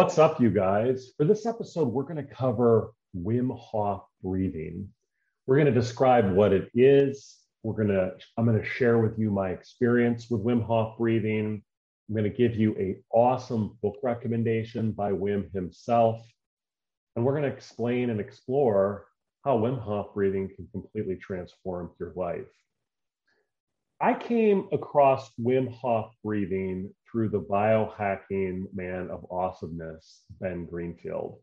What's up, you guys? For this episode, we're going to cover Wim Hof breathing. We're going to describe what it is. We're going to, I'm going to share with you my experience with Wim Hof breathing. I'm going to give you a awesome book recommendation by Wim himself. And we're going to explain and explore how Wim Hof breathing can completely transform your life. I came across Wim Hof breathing through the biohacking man of awesomeness, Ben Greenfield.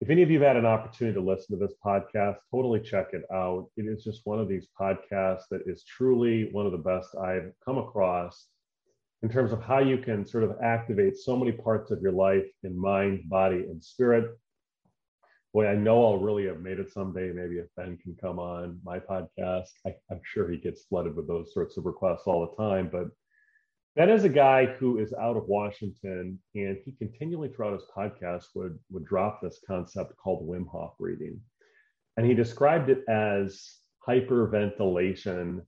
If any of you have had an opportunity to listen to this podcast, totally check it out. It is just one of these podcasts that is truly one of the best I've come across in terms of how you can sort of activate so many parts of your life in mind, body, and spirit boy, I know I'll really have made it someday. Maybe if Ben can come on my podcast, I, am sure he gets flooded with those sorts of requests all the time. But Ben is a guy who is out of Washington, and he continually throughout his podcast would would drop this concept called Wim Hof breathing, and he described it as hyperventilation,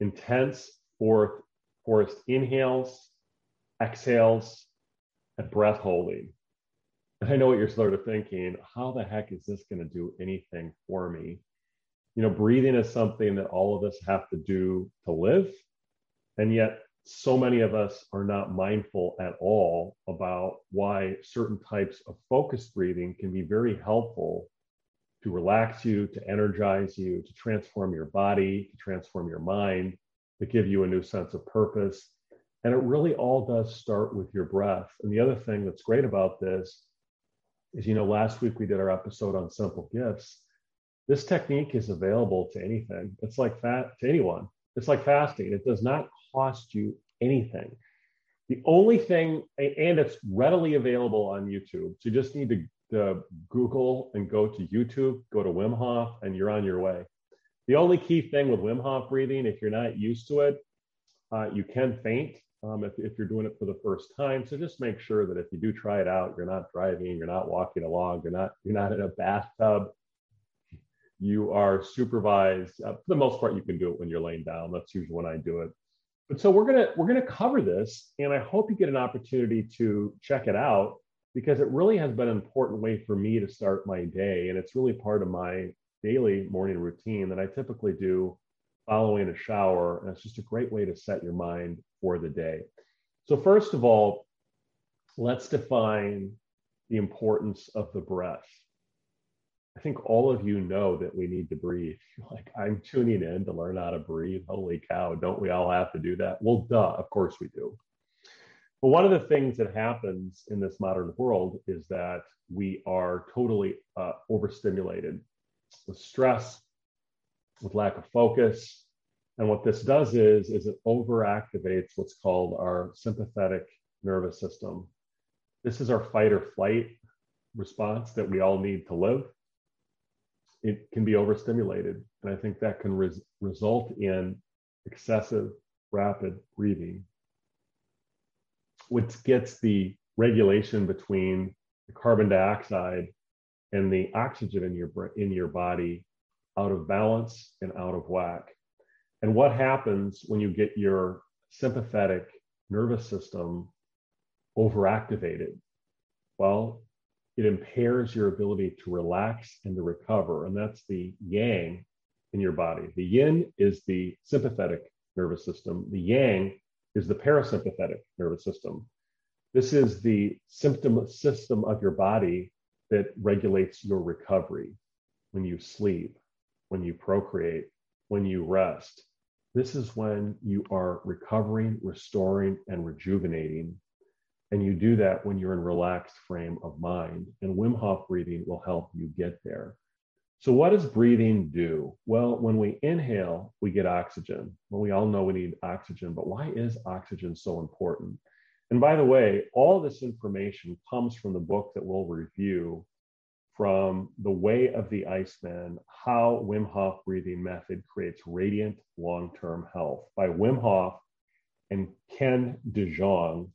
intense forced forced inhales, exhales, and breath holding. I know what you're sort of thinking. How the heck is this going to do anything for me? You know, breathing is something that all of us have to do to live. And yet, so many of us are not mindful at all about why certain types of focused breathing can be very helpful to relax you, to energize you, to transform your body, to transform your mind, to give you a new sense of purpose. And it really all does start with your breath. And the other thing that's great about this is you know last week we did our episode on simple gifts. This technique is available to anything. It's like fat to anyone. It's like fasting. It does not cost you anything. The only thing and it's readily available on youtube. So you just need to, to google and go to youtube go to wim hof and you're on your way. The only key thing with wim hof breathing if you're not used to it uh, you can faint um, if, if you're doing it for the first time. So just make sure that if you do try it out, you're not driving, you're not walking along, you're not you're not in a bathtub. You are supervised. Uh, for the most part, you can do it when you're laying down. That's usually when I do it. But so we're gonna we're gonna cover this, and I hope you get an opportunity to check it out because it really has been an important way for me to start my day, and it's really part of my daily morning routine that I typically do following a shower. And it's just a great way to set your mind for the day. So, first of all, let's define the importance of the breath. I think all of you know that we need to breathe. Like, I'm tuning in to learn how to breathe. Holy cow, don't we all have to do that? Well, duh, of course we do. But one of the things that happens in this modern world is that we are totally uh, overstimulated with stress, with lack of focus. And what this does is, is it overactivates what's called our sympathetic nervous system. This is our fight or flight response that we all need to live. It can be overstimulated. And I think that can res- result in excessive rapid breathing, which gets the regulation between the carbon dioxide and the oxygen in your in your body out of balance and out of whack. And what happens when you get your sympathetic nervous system overactivated? Well, it impairs your ability to relax and to recover. And that's the yang in your body. The yin is the sympathetic nervous system, the yang is the parasympathetic nervous system. This is the symptom system of your body that regulates your recovery when you sleep when you procreate, when you rest. This is when you are recovering, restoring, and rejuvenating. And you do that when you're in relaxed frame of mind. And Wim Hof breathing will help you get there. So, what does breathing do? Well, when we inhale, we get oxygen. Well, we all know we need oxygen, but why is oxygen so important? And by the way, all this information comes from the book that we'll review from The Way of the Iceman How Wim Hof Breathing Method Creates Radiant Long Term Health by Wim Hof and Ken DeJong,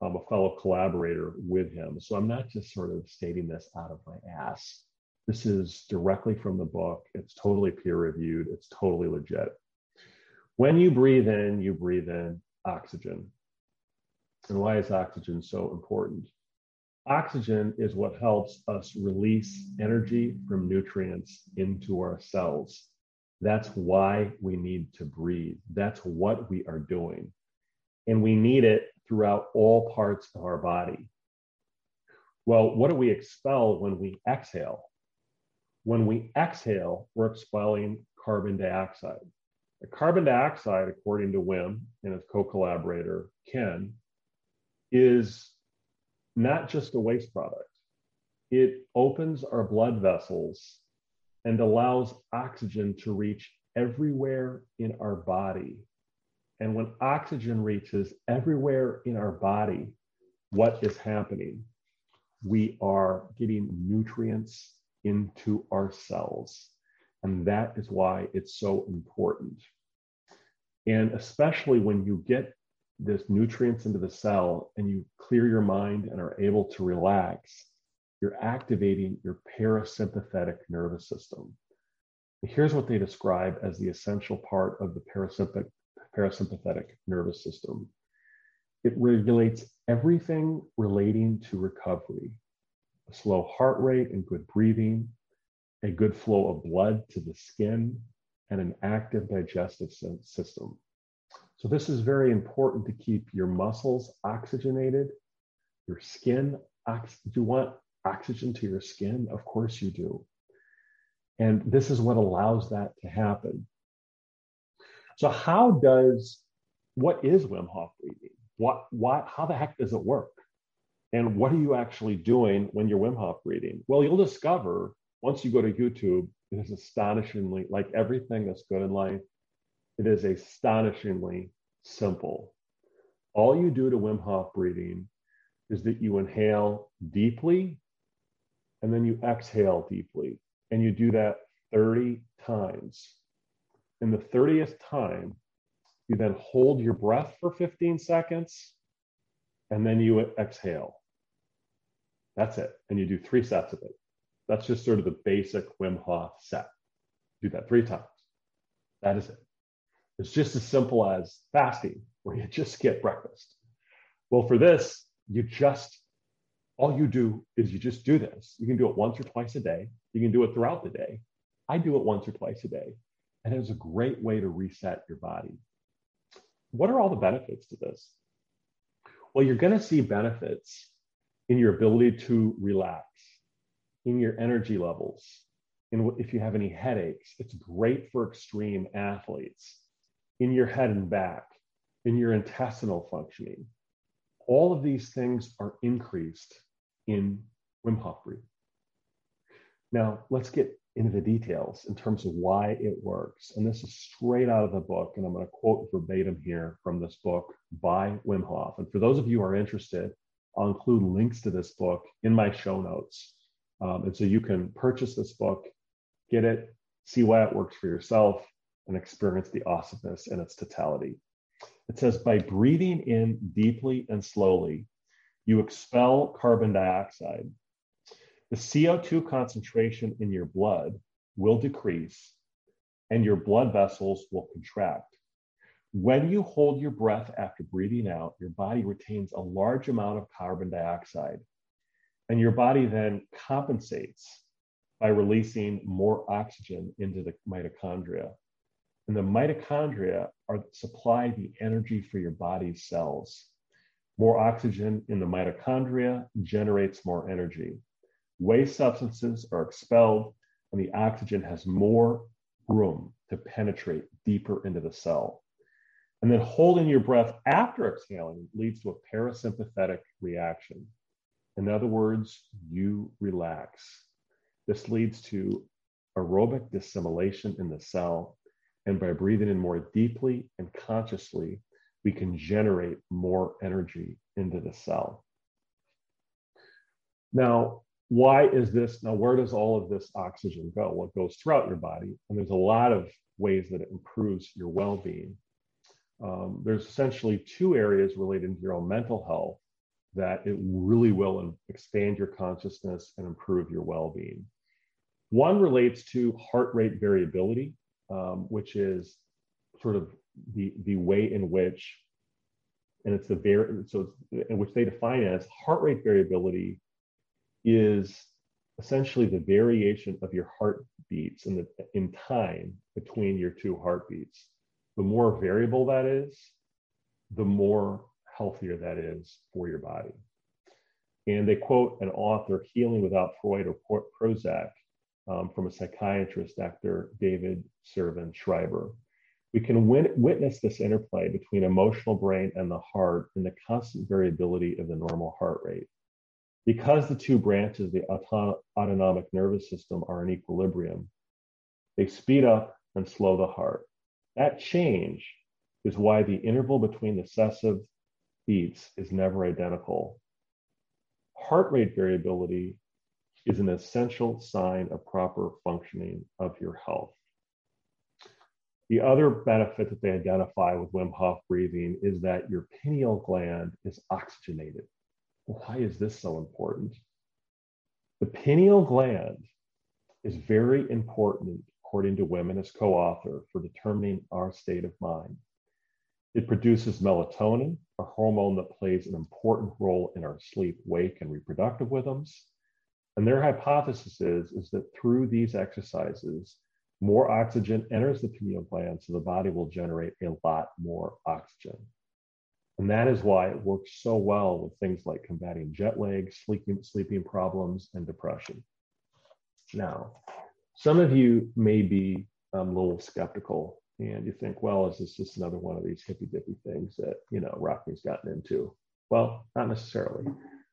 um, a fellow collaborator with him. So I'm not just sort of stating this out of my ass. This is directly from the book. It's totally peer reviewed, it's totally legit. When you breathe in, you breathe in oxygen. And why is oxygen so important? Oxygen is what helps us release energy from nutrients into our cells. That's why we need to breathe. That's what we are doing. And we need it throughout all parts of our body. Well, what do we expel when we exhale? When we exhale, we're expelling carbon dioxide. The carbon dioxide, according to Wim and his co collaborator, Ken, is not just a waste product. It opens our blood vessels and allows oxygen to reach everywhere in our body. And when oxygen reaches everywhere in our body, what is happening? We are getting nutrients into our cells. And that is why it's so important. And especially when you get this nutrients into the cell and you clear your mind and are able to relax, you're activating your parasympathetic nervous system. Here's what they describe as the essential part of the parasympathetic, nervous system. It regulates everything relating to recovery, a slow heart rate and good breathing, a good flow of blood to the skin, and an active digestive system. So this is very important to keep your muscles oxygenated, your skin. Ox- do you want oxygen to your skin? Of course you do. And this is what allows that to happen. So how does what is Wim Hof breathing? What what how the heck does it work? And what are you actually doing when you're Wim Hof breathing? Well, you'll discover once you go to YouTube, it is astonishingly like everything that's good in life, it is astonishingly simple. All you do to Wim Hof breathing is that you inhale deeply and then you exhale deeply. And you do that 30 times. In the 30th time, you then hold your breath for 15 seconds and then you exhale. That's it. And you do three sets of it. That's just sort of the basic Wim Hof set. Do that three times. That is it. It's just as simple as fasting, where you just skip breakfast. Well, for this, you just, all you do is you just do this. You can do it once or twice a day. You can do it throughout the day. I do it once or twice a day. And it's a great way to reset your body. What are all the benefits to this? Well, you're going to see benefits in your ability to relax, in your energy levels, in if you have any headaches. It's great for extreme athletes in your head and back, in your intestinal functioning. All of these things are increased in Wim Hof breathing. Now, let's get into the details in terms of why it works. And this is straight out of the book, and I'm going to quote verbatim here from this book by Wim Hof. And for those of you who are interested, I'll include links to this book in my show notes. Um, and so you can purchase this book, get it, see why it works for yourself, and experience the awesomeness in its totality. It says, by breathing in deeply and slowly, you expel carbon dioxide. The CO2 concentration in your blood will decrease and your blood vessels will contract. When you hold your breath after breathing out, your body retains a large amount of carbon dioxide. And your body then compensates by releasing more oxygen into the mitochondria. And the mitochondria are supply the energy for your body's cells. More oxygen in the mitochondria generates more energy. Waste substances are expelled, and the oxygen has more room to penetrate deeper into the cell. And then holding your breath after exhaling leads to a parasympathetic reaction. In other words, you relax. This leads to aerobic dissimilation in the cell and by breathing in more deeply and consciously, we can generate more energy into the cell. Now, why is this? Now, where does all of this oxygen go? Well, it goes throughout your body, and there's a lot of ways that it improves your well being. Um, there's essentially two areas related to your own mental health that it really will expand your consciousness and improve your well being. One relates to heart rate variability, um, which is sort of the, the way in which, and it's the very, so in which they define as heart rate variability is essentially the variation of your heartbeats in, the, in time between your two heartbeats. The more variable that is, the more healthier that is for your body. And they quote an author, Healing Without Freud or Prozac, um, from a psychiatrist, Dr. David Servan-Schreiber. We can win- witness this interplay between emotional brain and the heart in the constant variability of the normal heart rate. Because the two branches of the auto- autonomic nervous system are in equilibrium, they speed up and slow the heart. That change is why the interval between the successive beats is never identical. Heart rate variability is an essential sign of proper functioning of your health. The other benefit that they identify with Wim Hof breathing is that your pineal gland is oxygenated. Why is this so important? The pineal gland is very important, according to Wim and his co author, for determining our state of mind. It produces melatonin, a hormone that plays an important role in our sleep, wake, and reproductive rhythms. And their hypothesis is, is that through these exercises, more oxygen enters the pineal gland, so the body will generate a lot more oxygen. And that is why it works so well with things like combating jet lag, sleeping, sleeping problems, and depression. Now, some of you may be um, a little skeptical and you think, well, is this just another one of these hippy dippy things that you know Rockne's gotten into? Well, not necessarily.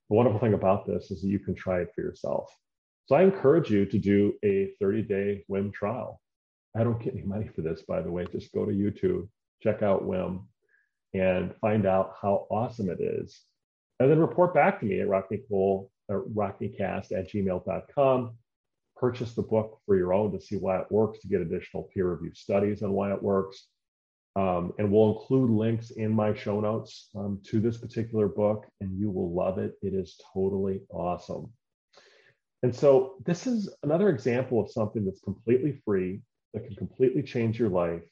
The wonderful thing about this is that you can try it for yourself. So I encourage you to do a 30-day WIM trial. I don't get any money for this, by the way. Just go to YouTube, check out WIM, and find out how awesome it is. And then report back to me at Rockne Cole, or uh, rocknecast at gmail.com purchase the book for your own to see why it works, to get additional peer reviewed studies on why it works. Um, and we'll include links in my show notes um, to this particular book, and you will love it. It is totally awesome. And so, this is another example of something that's completely free, that can completely change your life.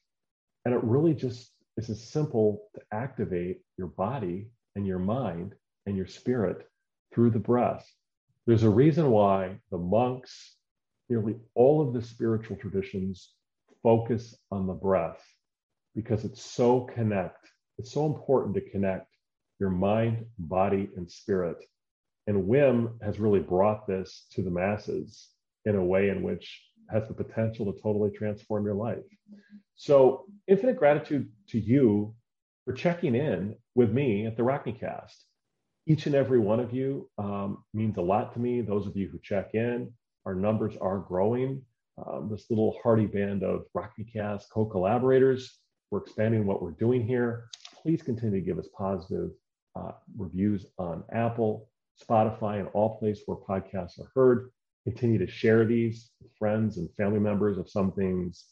And it really just is as simple to activate your body and your mind and your spirit through the breath. There's a reason why the monks nearly all of the spiritual traditions focus on the breath because it's so connect. It's so important to connect your mind, body, and spirit. And Wim has really brought this to the masses in a way in which has the potential to totally transform your life. So, infinite gratitude to you for checking in with me at the Rockne Cast. Each and every one of you um, means a lot to me. Those of you who check in, our numbers are growing. Um, this little hearty band of Rocknecast co-collaborators, we're expanding what we're doing here. Please continue to give us positive uh, reviews on Apple, Spotify, and all places where podcasts are heard. Continue to share these with friends and family members if some things,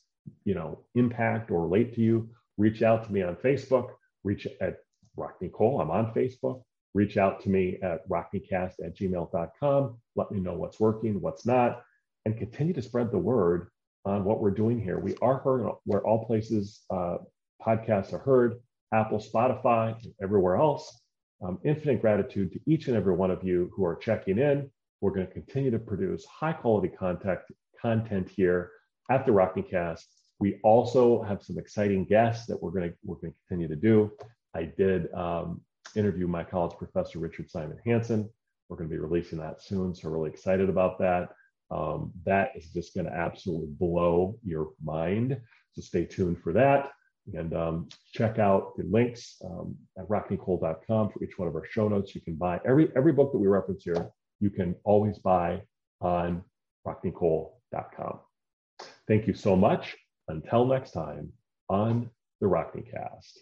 you know, impact or relate to you. Reach out to me on Facebook. Reach at Rockne Cole. I'm on Facebook reach out to me at rocknecast at gmail.com. Let me know what's working, what's not, and continue to spread the word on what we're doing here. We are heard where all places uh, podcasts are heard Apple, Spotify, everywhere else. Um, infinite gratitude to each and every one of you who are checking in. We're going to continue to produce high quality content, content here at the Rocknecast. We also have some exciting guests that we're going to we're going to continue to do. I did um, interview my college professor, Richard Simon Hansen. We're going to be releasing that soon, so really excited about that. Um, that is just going to absolutely blow your mind. So stay tuned for that. And um, check out the links um, at rocknecole.com for each one of our show notes. You can buy every every book that we reference here. You can always buy on rocknecole.com. Thank you so much. Until next time on the Rockne Cast.